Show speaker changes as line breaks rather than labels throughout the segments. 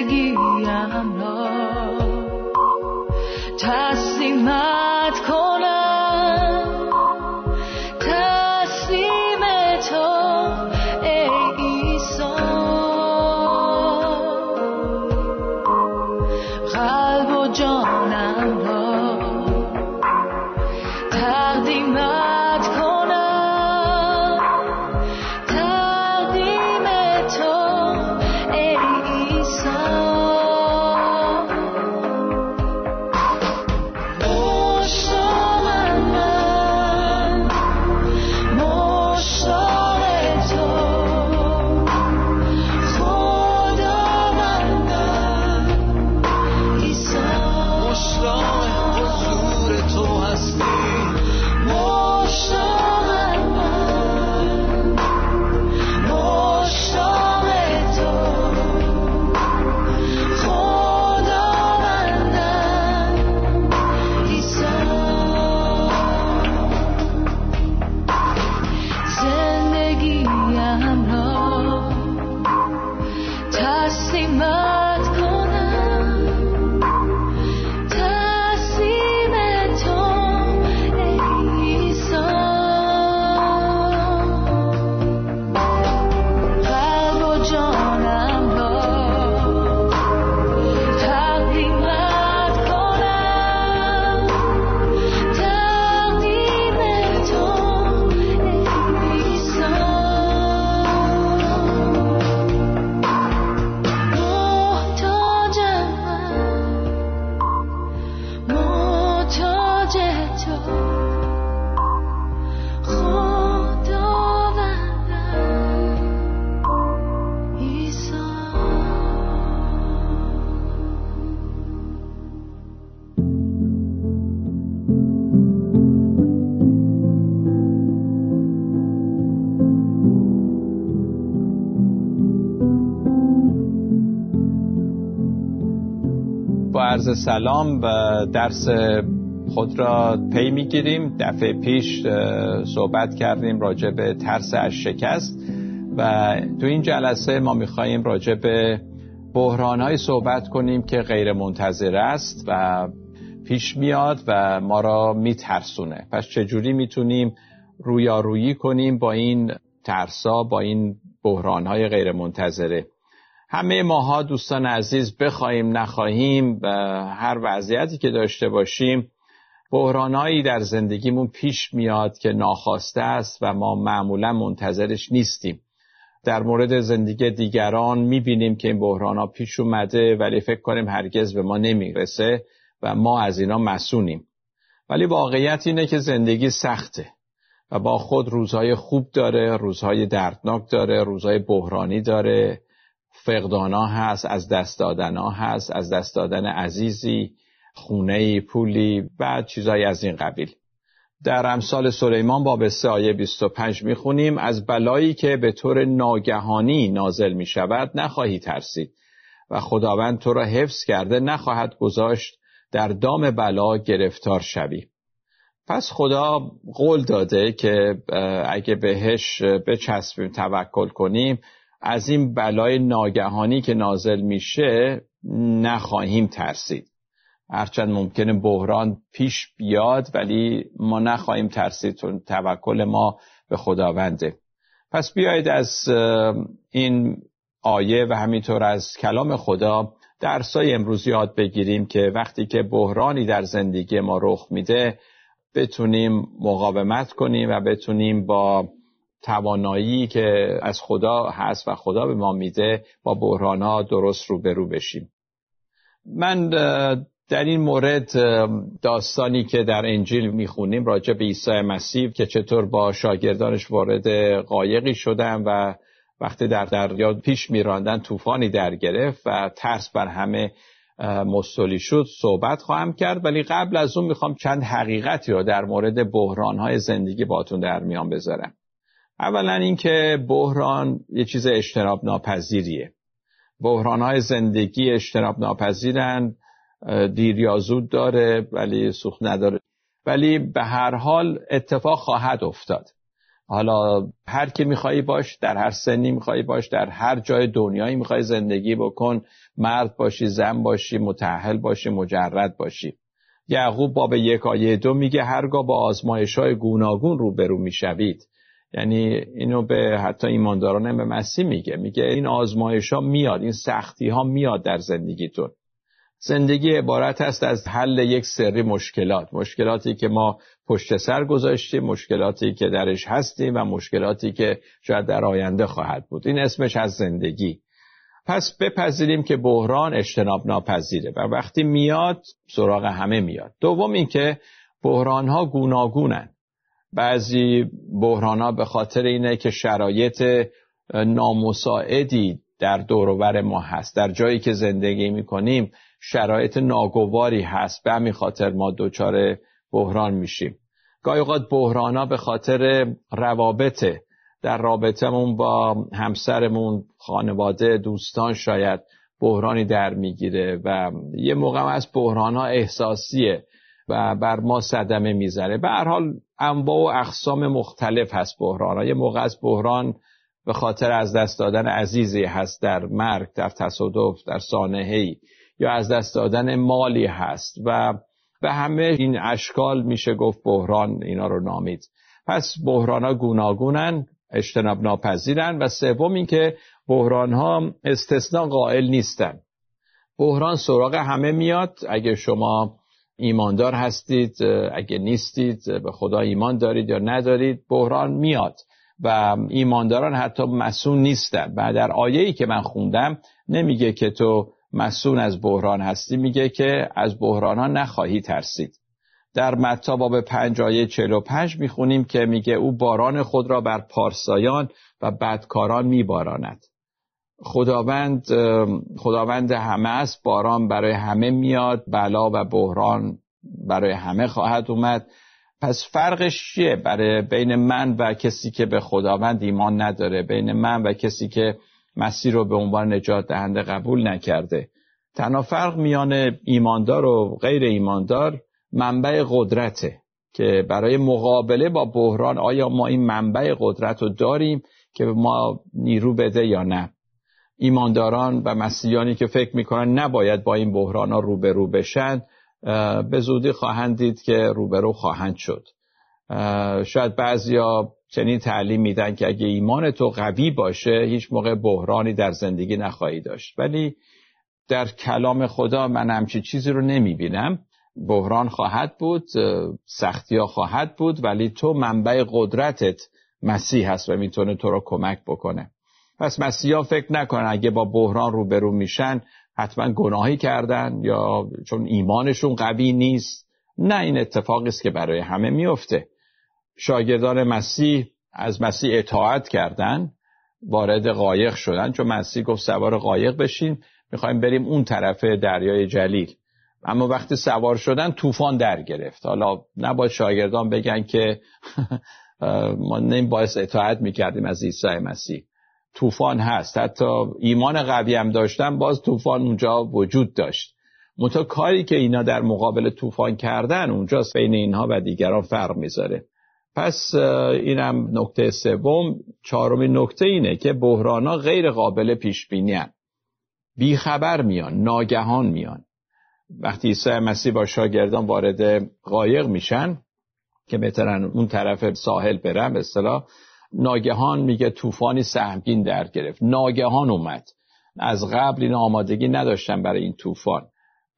عرض سلام و درس خود را پی می‌گیریم. دفعه پیش صحبت کردیم راجع به ترس از شکست و تو این جلسه ما میخواییم راجع به بحرانهایی صحبت کنیم که غیر منتظر است و پیش میاد و ما را میترسونه. پس چجوری می‌تونیم رویارویی کنیم با این ترسا با این بحرانهای غیر منتظره همه ماها دوستان عزیز بخواهیم نخواهیم و هر وضعیتی که داشته باشیم بحرانهایی در زندگیمون پیش میاد که ناخواسته است و ما معمولا منتظرش نیستیم. در مورد زندگی دیگران می‌بینیم که این بحران ها پیش اومده ولی فکر کنیم هرگز به ما نمی‌رسه و ما از اینا مسونیم. ولی واقعیت اینه که زندگی سخته و با خود روزهای خوب داره روزهای دردناک داره روزهای بحرانی داره. فقدانا هست از دست دادن ها هست از دست دادن عزیزی خونه پولی و چیزایی از این قبیل. در امثال سلیمان باب 3 آیه 25 می‌خونیم از بلایی که به طور ناگهانی نازل می شود نخواهی ترسید و خداوند تو را حفظ کرده نخواهد گذاشت در دام بلا گرفتار شوی. پس خدا قول داده که اگه بهش بچسبیم توکل کنیم از این بلای ناگهانی که نازل میشه نخواهیم ترسید. هرچند ممکنه بحران پیش بیاد ولی ما نخواهیم ترسید توکل ما به خداونده. پس بیایید از این آیه و همینطور از کلام خدا درسای امروز یاد بگیریم که وقتی که بحرانی در زندگی ما رخ میده بتونیم مقاومت کنیم و بتونیم با توانایی که از خدا هست و خدا به ما میده با بحران ها درست روبرو بشیم. من در این مورد داستانی که در انجیل می‌خونیم راجع به عیسی مسیح که چطور با شاگردانش وارد قایقی شدن و وقتی در دریا پیش میراندن طوفانی در گرفت و ترس بر همه مستولی شد صحبت خواهم کرد. ولی قبل از اون می‌خوام چند حقیقتی رو در مورد بحرانهای زندگی باتون در میان بذارم. اولا اینکه بحران یه چیز اجتناب ناپذیریه بحرانهای زندگی اجتناب ناپذیرن دیر یا زود داره ولی سوخت نداره. ولی به هر حال اتفاق خواهد افتاد. حالا هر کی میخوایی باش در هر سنی میخوایی باش در هر جای دنیایی می‌خوای زندگی بکن مرد باشی زن باشی متحل باشی مجرد باشی. یعقوب باب یک آیه دو میگه هرگاه با آزمایش های گوناگون روبرو می‌شوید. یعنی اینو به حتی ایمانداران به مسیح میگه. میگه این آزمایش ها میاد این سختی ها میاد در زندگیتون. زندگی عبارت است از حل یک سری مشکلات. مشکلاتی که ما پشت سر گذاشتیم مشکلاتی که درش هستیم و مشکلاتی که شاید در آینده خواهد بود. این اسمش از زندگی. پس بپذیریم که بحران اجتناب ناپذیره و وقتی میاد سراغ همه میاد. دوم اینکه بحران ها گوناگونن. بعضی بحران ها به خاطر اینه که شرایط نامساعدی در دوروبر ما هست. در جایی که زندگی می‌کنیم شرایط ناگواری هست. به همین خاطر ما دچار بحران میشیم. گاهی اوقات بحران ها به خاطر روابطه در رابطمون با همسرمون خانواده دوستان شاید بحرانی در می‌گیره و یه موقع از بحران ها احساسیه و بر ما صدمه می‌زنه به هر حال انواع و اقسام مختلف هست بحران. یه موقع از بحران به خاطر از دست دادن عزیزی هست در مرگ در تصادف در سانحه‌ای یا از دست دادن مالی هست. و به همه این اشکال میشه گفت بحران اینا رو نامید. پس بحران ها گوناگونن اجتناب ناپذیرن و سوم اینکه بحران ها استثناء قائل نیستن. بحران سراغ همه میاد. اگه شما ایماندار هستید اگه نیستید به خدا ایمان دارید یا ندارید بحران میاد. و ایمانداران حتی مسون نیستن. و در آیه ای که من خوندم نمیگه که تو مسون از بحران هستی میگه که از بحران ها نخواهی ترسید. در متا باب پنج آیه چل و پنج می‌خونیم که میگه او باران خود را بر پارسایان و بدکاران میباراند. خداوند خداوند همه است باران برای همه میاد بلا و بحران برای همه خواهد اومد. پس فرقش چیه برای بین من و کسی که به خداوند ایمان نداره؟ بین من و کسی که مسیر رو به عنوان نجات دهنده قبول نکرده. تنها فرق میان ایماندار و غیر ایماندار منبع قدرته که برای مقابله با بحران آیا ما این منبع قدرت رو داریم که ما نیرو بده یا نه. ایمانداران و مسیحیانی که فکر می‌کنن نباید با این بحران ها روبرو بشن به زودی خواهند دید که روبرو خواهند شد. شاید بعضیا چنین تعلیم میدن که اگه ایمان تو قوی باشه هیچ موقع بحرانی در زندگی نخواهی داشت. ولی در کلام خدا من همچی چیزی رو نمی‌بینم. بحران خواهد بود سختی ها خواهد بود ولی تو منبع قدرتت مسیح هست و می‌تونه تو رو کمک بکنه. پس مسیحا فکر نکنن اگه با بحران روبرو میشن حتما گناهی کردن یا چون ایمانشون قوی نیست. نه این اتفاقی است که برای همه میفته. شاگردان مسیح از مسیح اطاعت کردن وارد قایق شدن. چون مسیح گفت سوار قایق بشین می‌خوایم بریم اون طرف دریای جلیل. اما وقتی سوار شدن طوفان در گرفت. حالا نباید شاگردان بگن که ما نمی باعث اطاعت می‌کردیم از عیسی مسیح. طوفان هست. حتی ایمان قوی هم داشتن باز طوفان اونجا وجود داشت. منتها کاری که اینا در مقابل طوفان کردن اونجاست بین اینها و دیگران فرق می‌ذاره. پس اینم نکته سوم. چهارمین نکته اینه که بحرانا غیر قابل پیش بینی بیخبر میان ناگهان میان. وقتی عیسی مسیح با شاگردان وارد قایق میشن که بهترن اون طرف ساحل برن به اصطلاح ناگهان میگه طوفانی سهمگین در گرفت. ناگهان اومد. از قبل این آمادگی نداشتن برای این طوفان.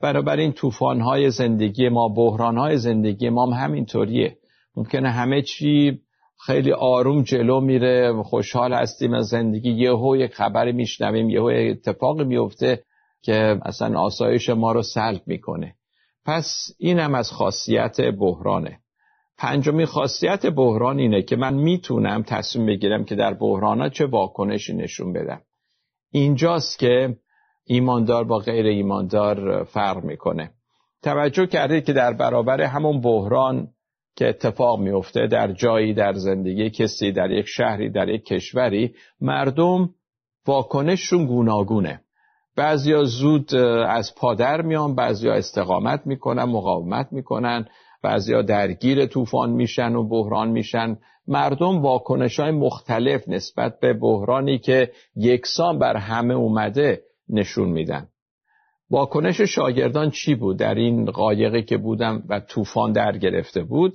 برابر این طوفان زندگی ما بحران های زندگی ما هم همینطوریه. ممکنه همه چی خیلی آروم جلو میره. خوشحال هستیم از زندگی. یهو یک خبری میشنویم یهو اتفاقی میفته که اصلا آسایش ما رو سلب می‌کنه. پس این هم از خاصیت بحرانه. پنجمین خاصیت بحران اینه که من می‌تونم تصمیم بگیرم که در بحران چه واکنشی نشون بدم. اینجاست که ایماندار با غیر ایماندار فرق می‌کنه. توجه کردید که در برابر همون بحران که اتفاق میفته در جایی در زندگی کسی در یک شهری در یک کشوری مردم واکنششون گوناگونه. بعضیا زود از پادر میان بعضیا استقامت می‌کنن مقاومت می‌کنن. بعضیا درگیر طوفان میشن و بحران میشن. مردم واکنش های مختلف نسبت به بحرانی که یکسان بر همه اومده نشون میدن. واکنش شاگردان چی بود؟ در این قایقی که بودم و طوفان در گرفته بود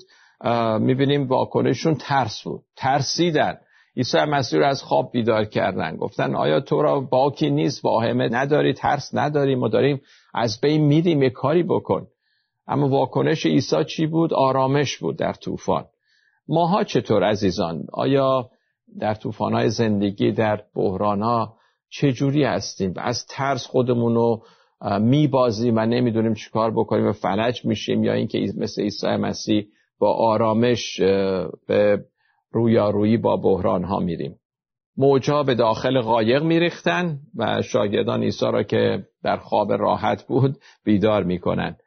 می‌بینیم واکنششون ترس بود ترسیدن. عیسی مسیح رو از خواب بیدار کردن. گفتن آیا تو را باکی نیست؟ واهمه نداری ترس نداری ما داریم از بین میریم یه کاری بکن. اما واکنش عیسی چی بود؟ آرامش بود در طوفان. ماها چطور عزیزان؟ آیا در طوفان‌های زندگی در بحرانها چجوری هستیم؟ از ترس خودمون رو میبازیم و نمی‌دونیم چیکار بکنیم و فلج میشیم یا اینکه مثل عیسی مسیح با آرامش به رویارویی با بحران ها میریم. موجها به داخل قایق میریختن و شاگردان عیسی را که در خواب راحت بود بیدار می‌کنن.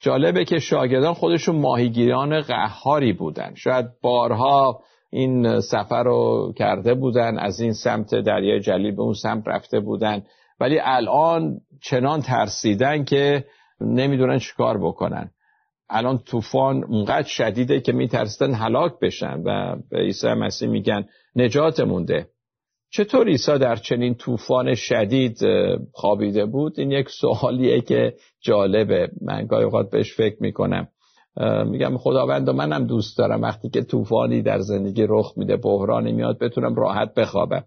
جالبه که شاگردان خودشون ماهیگیران قهاری بودن. شاید بارها این سفر رو کرده بودن از این سمت دریای جلیل به اون سمت رفته بودن. ولی الان چنان ترسیدن که نمی‌دونن چیکار بکنن. الان طوفان اونقدر شدیده که میترسن هلاک بشن و به عیسی مسیح میگن نجات مونده چطور عیسی در چنین طوفان شدید خوابیده بود؟ این یک سوالیه که جالبه. من گاهی اوقات بهش فکر می‌کنم. میگم خداوند و منم دوست دارم وقتی که طوفانی در زندگی رخ میده بحرانی میاد بتونم راحت بخوابم.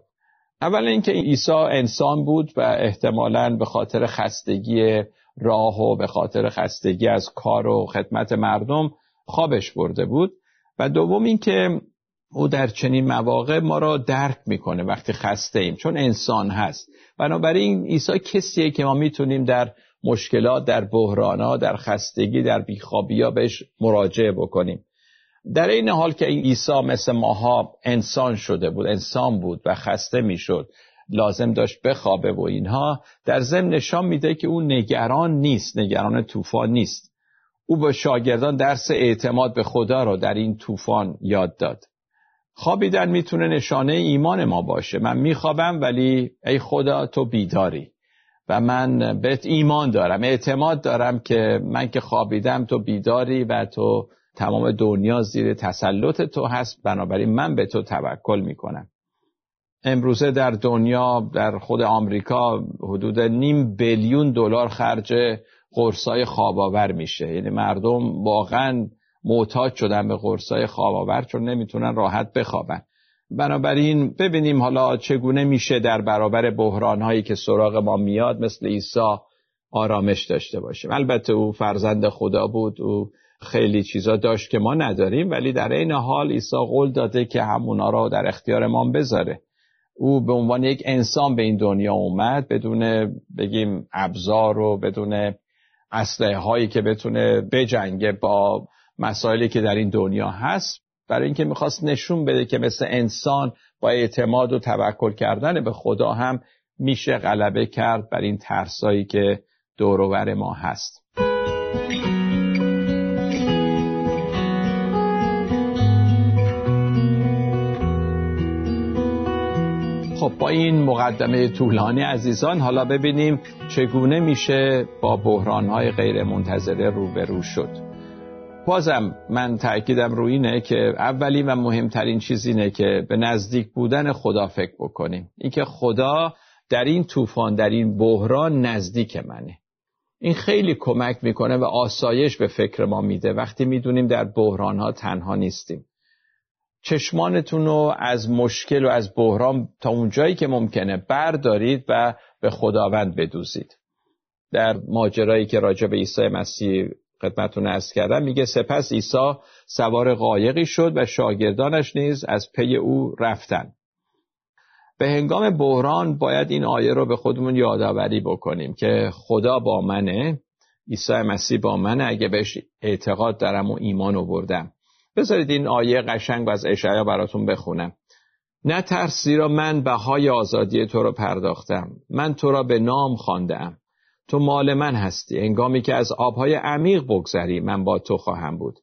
اول اینکه عیسی انسان بود و احتمالا به خاطر خستگی راه و به خاطر خستگی از کار و خدمت مردم خوابش برده بود. و دوم اینکه او در چنین مواقع ما را درک می‌کنه وقتی خسته ایم چون انسان هست. بنابراین عیسی کسیه که ما می‌تونیم در مشکلات در بحرانا در خستگی در بیخوابی بهش مراجعه بکنیم. در این حال که این عیسی مثل ماها انسان شده بود انسان بود و خسته می‌شد لازم داشت بخوابه و اینها در ضمن نشان میده که او نگران نیست نگران طوفان نیست. او به شاگردان درس اعتماد به خدا را در این طوفان یاد داد. خوابیدن می‌تونه نشانه ایمان ما باشه. من میخوابم ولی ای خدا تو بیداری. و من بهت ایمان دارم اعتماد دارم که من که خوابیدم تو بیداری و تو تمام دنیا زیر تسلط تو هست. بنابراین من به تو توکل می‌کنم. امروزه در دنیا در خود آمریکا حدود نیم بیلیون دلار خرج قرصای خواباور میشه. یعنی مردم واقعا معتاد شدن به قرصای خواباور چون نمی‌تونن راحت بخوابن. بنابراین ببینیم حالا چگونه میشه در برابر بحران هایی که سراغ ما میاد مثل عیسی آرامش داشته باشیم. البته او فرزند خدا بود او خیلی چیزا داشت که ما نداریم ولی در این حال عیسی قول داده که همونا را در اختیار ما بذاره. او به عنوان یک انسان به این دنیا اومد بدون بگیم ابزار و بدون اسلحه هایی که بتونه بجنگه با مسائلی که در این دنیا هست برای اینکه می‌خواست نشون بده که مثل انسان با اعتماد و توکل کردن به خدا هم میشه غلبه کرد بر این ترسایی که دورور ما هست. خب با این مقدمه طولانی عزیزان حالا ببینیم چگونه میشه با بحرانهای غیر منتظره روبرو شد. بازم من تأکیدم روی اینه که اولین و مهمترین چیز اینه که به نزدیک بودن خدا فکر بکنیم. اینکه خدا در این طوفان در این بحران نزدیک منه. این خیلی کمک می‌کنه و آسایش به فکر ما میده. وقتی می‌دونیم در بحران ها تنها نیستیم. چشمانتون رو از مشکل و از بحران تا اونجایی که ممکنه بردارید و به خداوند بدوزید. در ماجرایی که راجع به عیسی مسیح خدمتون ارز کردم. میگه سپس عیسی سوار قایقی شد و شاگردانش نیز از پی او رفتن. به هنگام بحران باید این آیه رو به خودمون یادآوری بکنیم که خدا با منه عیسی مسیح با منه. اگه بهش اعتقاد دارم و ایمان آوردم. بذارید این آیه قشنگ و از اشعیا براتون بخونم. نه ترس زیرا من بهای آزادی تو را پرداختم. من تو را به نام خواندم. تو مال من هستی. هنگامی که از آبهای عمیق بگذری من با تو خواهم بود.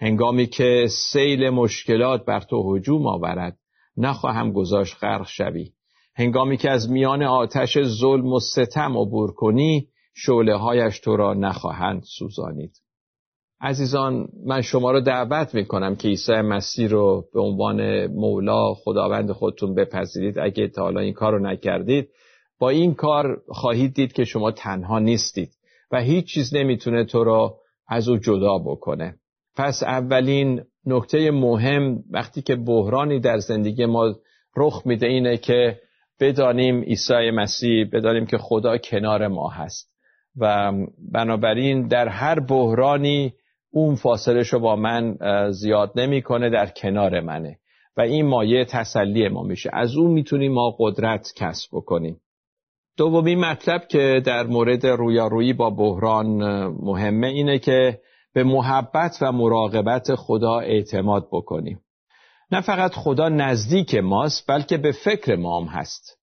هنگامی که سیل مشکلات بر تو هجوم آورد نخواهم گذاشت غرق شوی. هنگامی که از میان آتش ظلم و ستم عبور کنی شعله هایش تو را نخواهند سوزانید. عزیزان من شما رو دعوت می کنم که عیسی مسیح رو به عنوان مولا خداوند خودتون بپذیرید. اگه تا حالا این کار رو نکردید با این کار خواهید دید که شما تنها نیستید و هیچ چیز نمی‌تونه تو را از او جدا بکنه. پس اولین نکته مهم وقتی که بحرانی در زندگی ما رخ میده اینه که بدانیم عیسی مسیح بدانیم که خدا کنار ما هست. و بنابراین در هر بحرانی اون فاصله رو با من زیاد نمی‌کنه در کنار منه. و این مایه تسلی ما میشه. از اون می‌تونیم ما قدرت کسب بکنیم. دومی مطلب که در مورد رویارویی با بحران مهمه اینه که به محبت و مراقبت خدا اعتماد بکنیم. نه فقط خدا نزدیک ماست بلکه به فکر ما هم هست.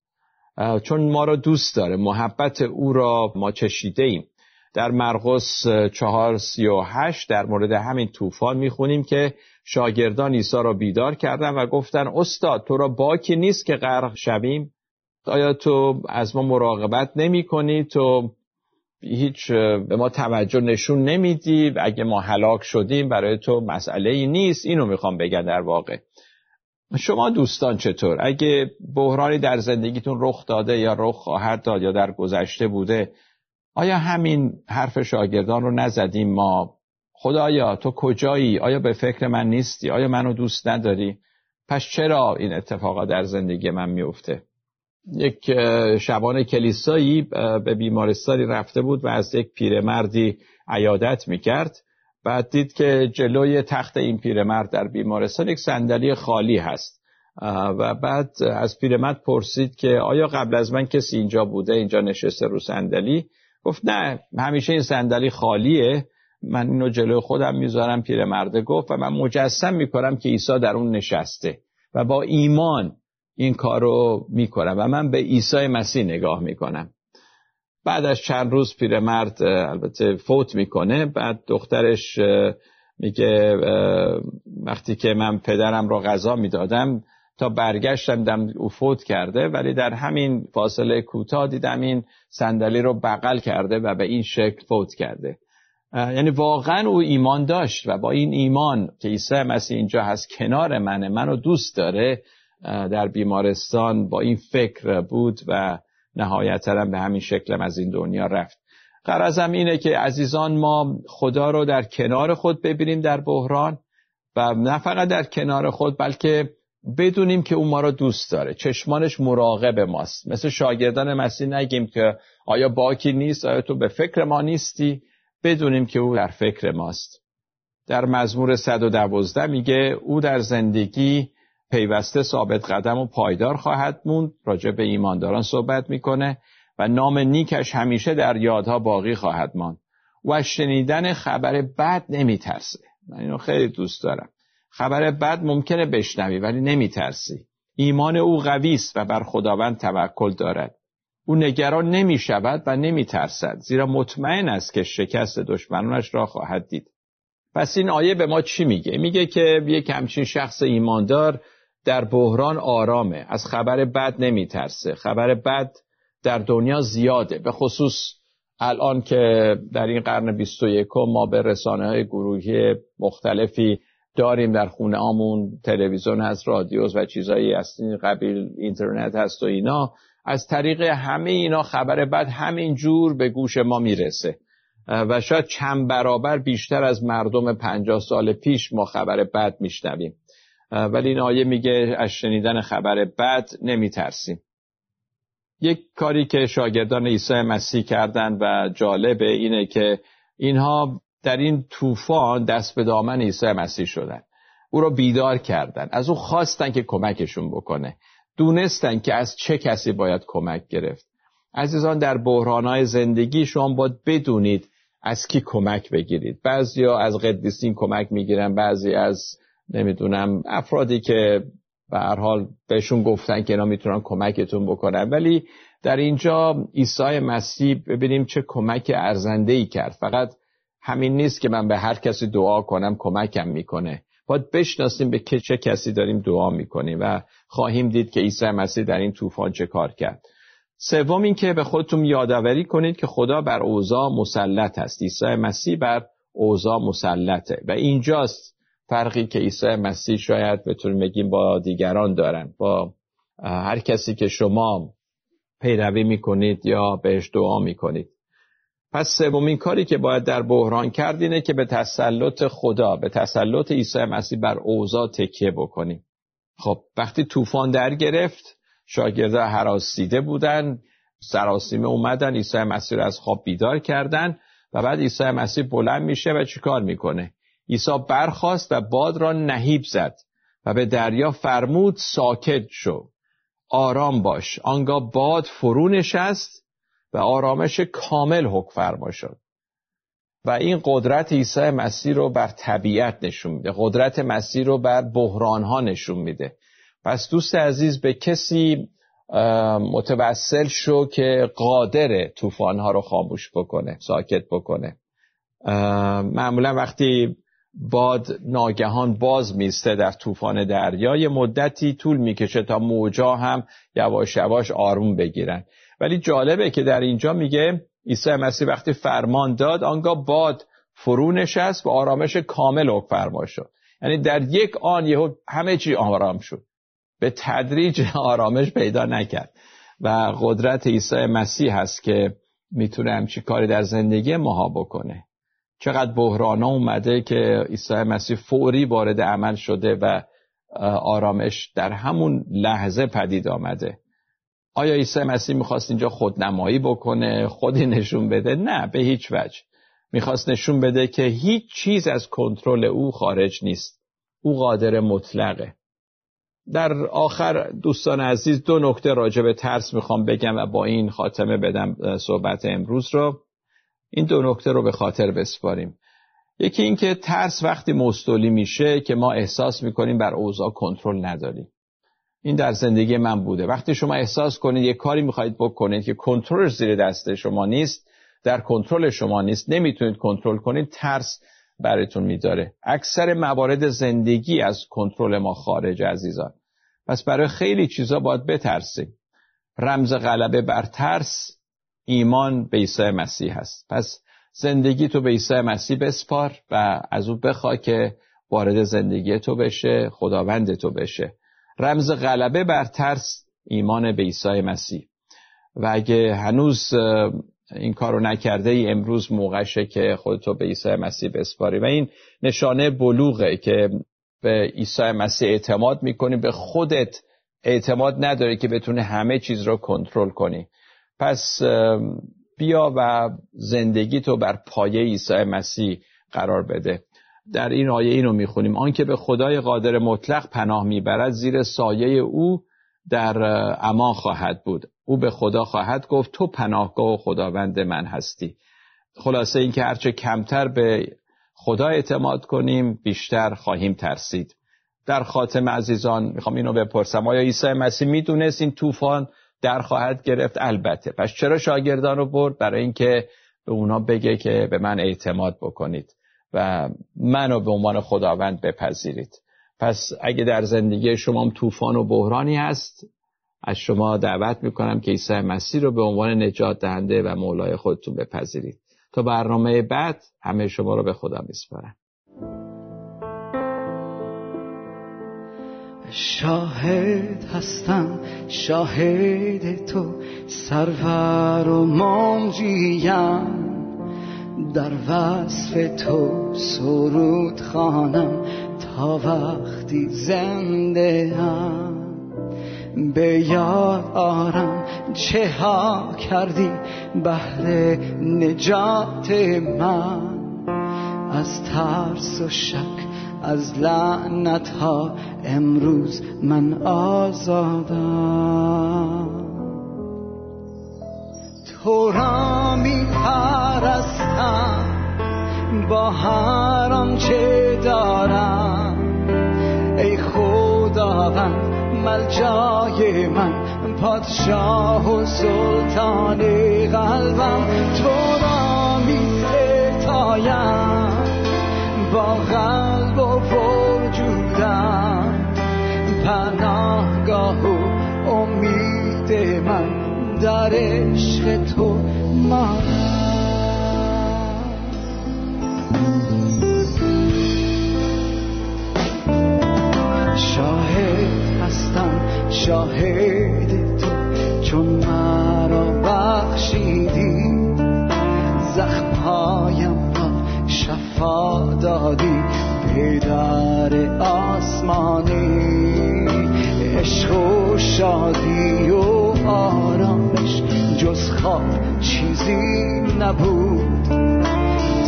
چون ما را دوست داره محبت او را ما چشیده ایم در مرقس چهار سی و هشت در مورد همین طوفان می‌خونیم که شاگردان عیسی را بیدار کردن و گفتن استاد تو را باکی نیست که غرق شویم؟ آیا تو از ما مراقبت نمی کنی تو هیچ به ما توجه نشون نمیدی؟ اگه ما هلاک شدیم برای تو مسئله ای نیست. اینو می‌خوام بگم در واقع. شما دوستان چطور؟ اگه بحرانی در زندگیتون رخ داده یا رخ خواهد داد یا در گذشته بوده آیا همین حرف شاگردان رو نزدیم ما؟ خدایا تو کجایی؟ آیا به فکر من نیستی؟ آیا منو دوست نداری؟ پس چرا این اتفاقا در زندگی من میفته یک شبان کلیسایی به بیمارستانی رفته بود و از یک پیرمردی عیادت می‌کرد. بعد دید که جلوی تخت این پیرمرد در بیمارستان یک صندلی خالی هست. و بعد از پیرمرد پرسید که آیا قبل از من کسی اینجا بوده اینجا نشسته رو صندلی؟ گفت نه همیشه این صندلی خالیه. من اینو جلوی خودم می‌ذارم پیرمرده گفت و من مجسم می‌کنم که عیسی در اون نشسته. و با ایمان این کار رو می‌کنم و من به عیسی مسیح نگاه می‌کنم. بعد از چند روز پیرمرد البته فوت می‌کنه بعد دخترش میگه وقتی که من پدرم را غذا می‌دادم تا برگشتم دم او فوت کرده ولی در همین فاصله کوتاه دیدم این صندلی رو بغل کرده و به این شکل فوت کرده. یعنی واقعا او ایمان داشت و با این ایمان که عیسی مسیح اینجا هست کنار منه منو دوست داره در بیمارستان با این فکر بود و نهایتا به همین شکلم از این دنیا رفت. قرازم اینه که عزیزان ما خدا رو در کنار خود ببینیم در بحران و نه فقط در کنار خود بلکه بدونیم که او ما رو دوست داره. چشمانش مراقب ماست. مثل شاگردان مسیح نگیم که آیا باکی نیست آیا تو به فکر ما نیستی؟ بدونیم که او در فکر ماست. در مزمور 112 میگه او در زندگی پیوسته ثابت قدم و پایدار خواهد موند. راجع به ایمانداران صحبت می‌کنه و نام نیکش همیشه در یادها باقی خواهد ماند. و شنیدن خبر بد نمیترسه. من اینو خیلی دوست دارم. خبر بد ممکنه بشنوی ولی نمیترسی. ایمان او قوی است و بر خداوند توکل دارد. او نگران نمی شود و نمی ترسد زیرا مطمئن است که شکست دشمنانش را خواهد دید. پس این آیه به ما چی میگه؟ میگه که یک همچین شخص ایماندار در بحران آرامه. از خبر بد نمی ترسه خبر بد در دنیا زیاده. به خصوص الان که در این قرن 21 ما به رسانه های گروهی مختلفی داریم. در خونه آمون تلویزیون هست رادیوز و چیزایی از این قبیل اینترنت هست و اینا. از طریق همه اینا خبر بد همین جور به گوش ما می‌رسه. و شاید چند برابر بیشتر از مردم پنجاه سال پیش ما خبر بد میشنویم. ولی این آیه میگه از شنیدن خبر بد نمیترسیم. یک کاری که شاگردان عیسی مسیح کردن و جالبه اینه که اینها در این طوفان دست به دامن عیسی مسیح شدن. او را بیدار کردن. از او خواستن که کمکشون بکنه. دونستن که از چه کسی باید کمک گرفت. عزیزان در بحرانهای زندگی شما باید بدونید از کی کمک بگیرید. بعضی از قدیسین کمک می‌گیرن بعضی از نمی‌دونم افرادی که به هر حال بهشون گفتن که اینا می‌تونن کمکتون بکنن. ولی در اینجا عیسی مسیح ببینیم چه کمک ارزنده ای کرد. فقط همین نیست که من به هر کسی دعا کنم کمکم می‌کنه. باید بشناسیم به چه کسی داریم دعا می‌کنیم و خواهیم دید که عیسی مسیح در این طوفان چه کار کرد. سوم این که به خودتون یادآوری کنید که خدا بر اوضاع مسلط است عیسی مسیح بر اوضاع مسلطه و اینجاست فرقی که عیسی مسیح شاید بتونیم بگیم با دیگران دارن. با هر کسی که شما پیروی می‌کنید یا بهش دعا می‌کنید. پس سومین کاری که باید در بحران کرد اینه که به تسلط خدا به تسلط عیسی مسیح بر اوضاع تکیه بکنیم. خب وقتی طوفان در گرفت شاگرده حراسیده بودن سراسیمه اومدن عیسی مسیح رو از خواب بیدار کردن و بعد عیسی مسیح بلند میشه و چیکار می‌کنه؟ عیسی برخاست و باد را نهیب زد و به دریا فرمود ساکت شو آرام باش. آنگاه باد فرو نشست و آرامش کامل حک فرما شد. و این قدرت عیسی مسیح رو بر طبیعت نشون میده. قدرت مسیح رو بر بحران ها نشون میده. پس دوست عزیز به کسی متوسل شو که قادر طوفان ها رو خاموش بکنه ساکت بکنه. معمولا وقتی باد ناگهان باز میسته در طوفان دریا. یه مدتی طول می‌کشه تا موجا هم یواش یواش آروم بگیرن. ولی جالبه که در اینجا میگه عیسی مسیح وقتی فرمان داد آنگاه باد فرو نشست و آرامش کامل حکم فرما شد. یعنی در یک آن یهو همه چی آرام شد. به تدریج آرامش پیدا نکرد. و قدرت عیسی مسیح هست که می‌تونه همچی کاری در زندگی ماها بکنه. چقدر بحران اومده که عیسی مسیح فوری وارد عمل شده و آرامش در همون لحظه پدید آمده. آیا عیسی مسیح می‌خواست اینجا خودنمایی بکنه خودی نشون بده؟ نه به هیچ وجه. می‌خواست نشون بده که هیچ چیز از کنترل او خارج نیست. او قادر مطلقه. در آخر دوستان عزیز دو نکته راجع به ترس می‌خوام بگم و با این خاتمه بدم صحبت امروز رو. این دو نکته رو به خاطر بسپاریم. یکی اینکه ترس وقتی مستولی میشه که ما احساس می‌کنیم بر اوضاع کنترل نداریم. این در زندگی من بوده. وقتی شما احساس کنید یه کاری می‌خواهید بکنید که کنترل زیر دست شما نیست در کنترل شما نیست نمی‌تونید کنترل کنید ترس براتون میداره. اکثر موارد زندگی از کنترل ما خارج عزیزان. پس برای خیلی چیزا باید بترسیم. رمز غلبه بر ترس ایمان به عیسی مسیح هست. پس زندگی تو به عیسی مسیح بسپار و از او بخوا که وارد زندگی تو بشه خداوند تو بشه. رمز غلبه بر ترس ایمان به عیسی مسیح. و اگه هنوز این کارو نکرده ای امروز موقعشه که خودتو به عیسی مسیح بسپاری. و این نشانه بلوغه که به عیسی مسیح اعتماد می‌کنی به خودت اعتماد نداری که بتونه همه چیز رو کنترل کنی. پس بیا و زندگی تو بر پایه عیسی مسیح قرار بده. در این آیه اینو می‌خونیم. آنکه به خدای قادر مطلق پناه می‌برد زیر سایه او در امان خواهد بود. او به خدا خواهد گفت تو پناهگاه و خداوند من هستی. خلاصه اینکه هرچه کمتر به خدا اعتماد کنیم بیشتر خواهیم ترسید. در خاتم عزیزان می‌خوام اینو بپرسم. آیا عیسی مسیح می‌دونست این طوفان در خواهد گرفت. البته. پس چرا شاگردان رو برد؟ برای اینکه به اونا بگه که به من اعتماد بکنید و منو به عنوان خداوند بپذیرید. پس اگه در زندگی شما طوفان و بحرانی هست از شما دعوت می‌کنم که عیسی مسیح رو به عنوان نجات دهنده و مولای خودتون بپذیرید. تا برنامه بعد همه شما رو به خدا میسپارم.
شاهد هستم شاهد تو سرور و منجیم در وصف تو سرود خانم تا وقتی زنده هم به یاد آرم چه ها کردی بهر نجات من. از ترس و شک از لعنت ها امروز من آزادم. تو را می پرستم با هر آنچه دارم. ای خداوند ملجای من پادشاه و سلطان قلبم. تو را می ستایم با قلب پناهگاه و امید من در عشق تو مانم شاهد تو چون مرا بخشیدی. زخمهایم را شفا دادی پدر آسمانی. عشق و شادی و آرامش جز خواب چیزی نبود.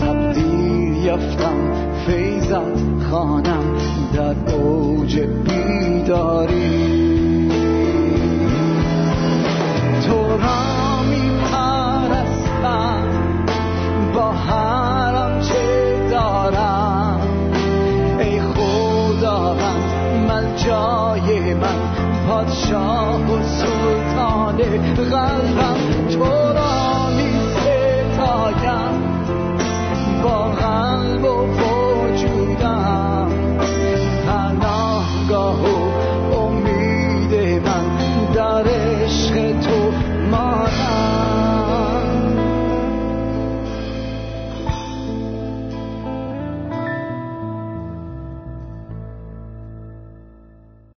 تبدیل یافتم فیضت خانم در اوج بیداری. پادشاه و سلطان قلبم تو را می ستایم. با قلب و